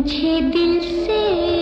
मुझे दिल से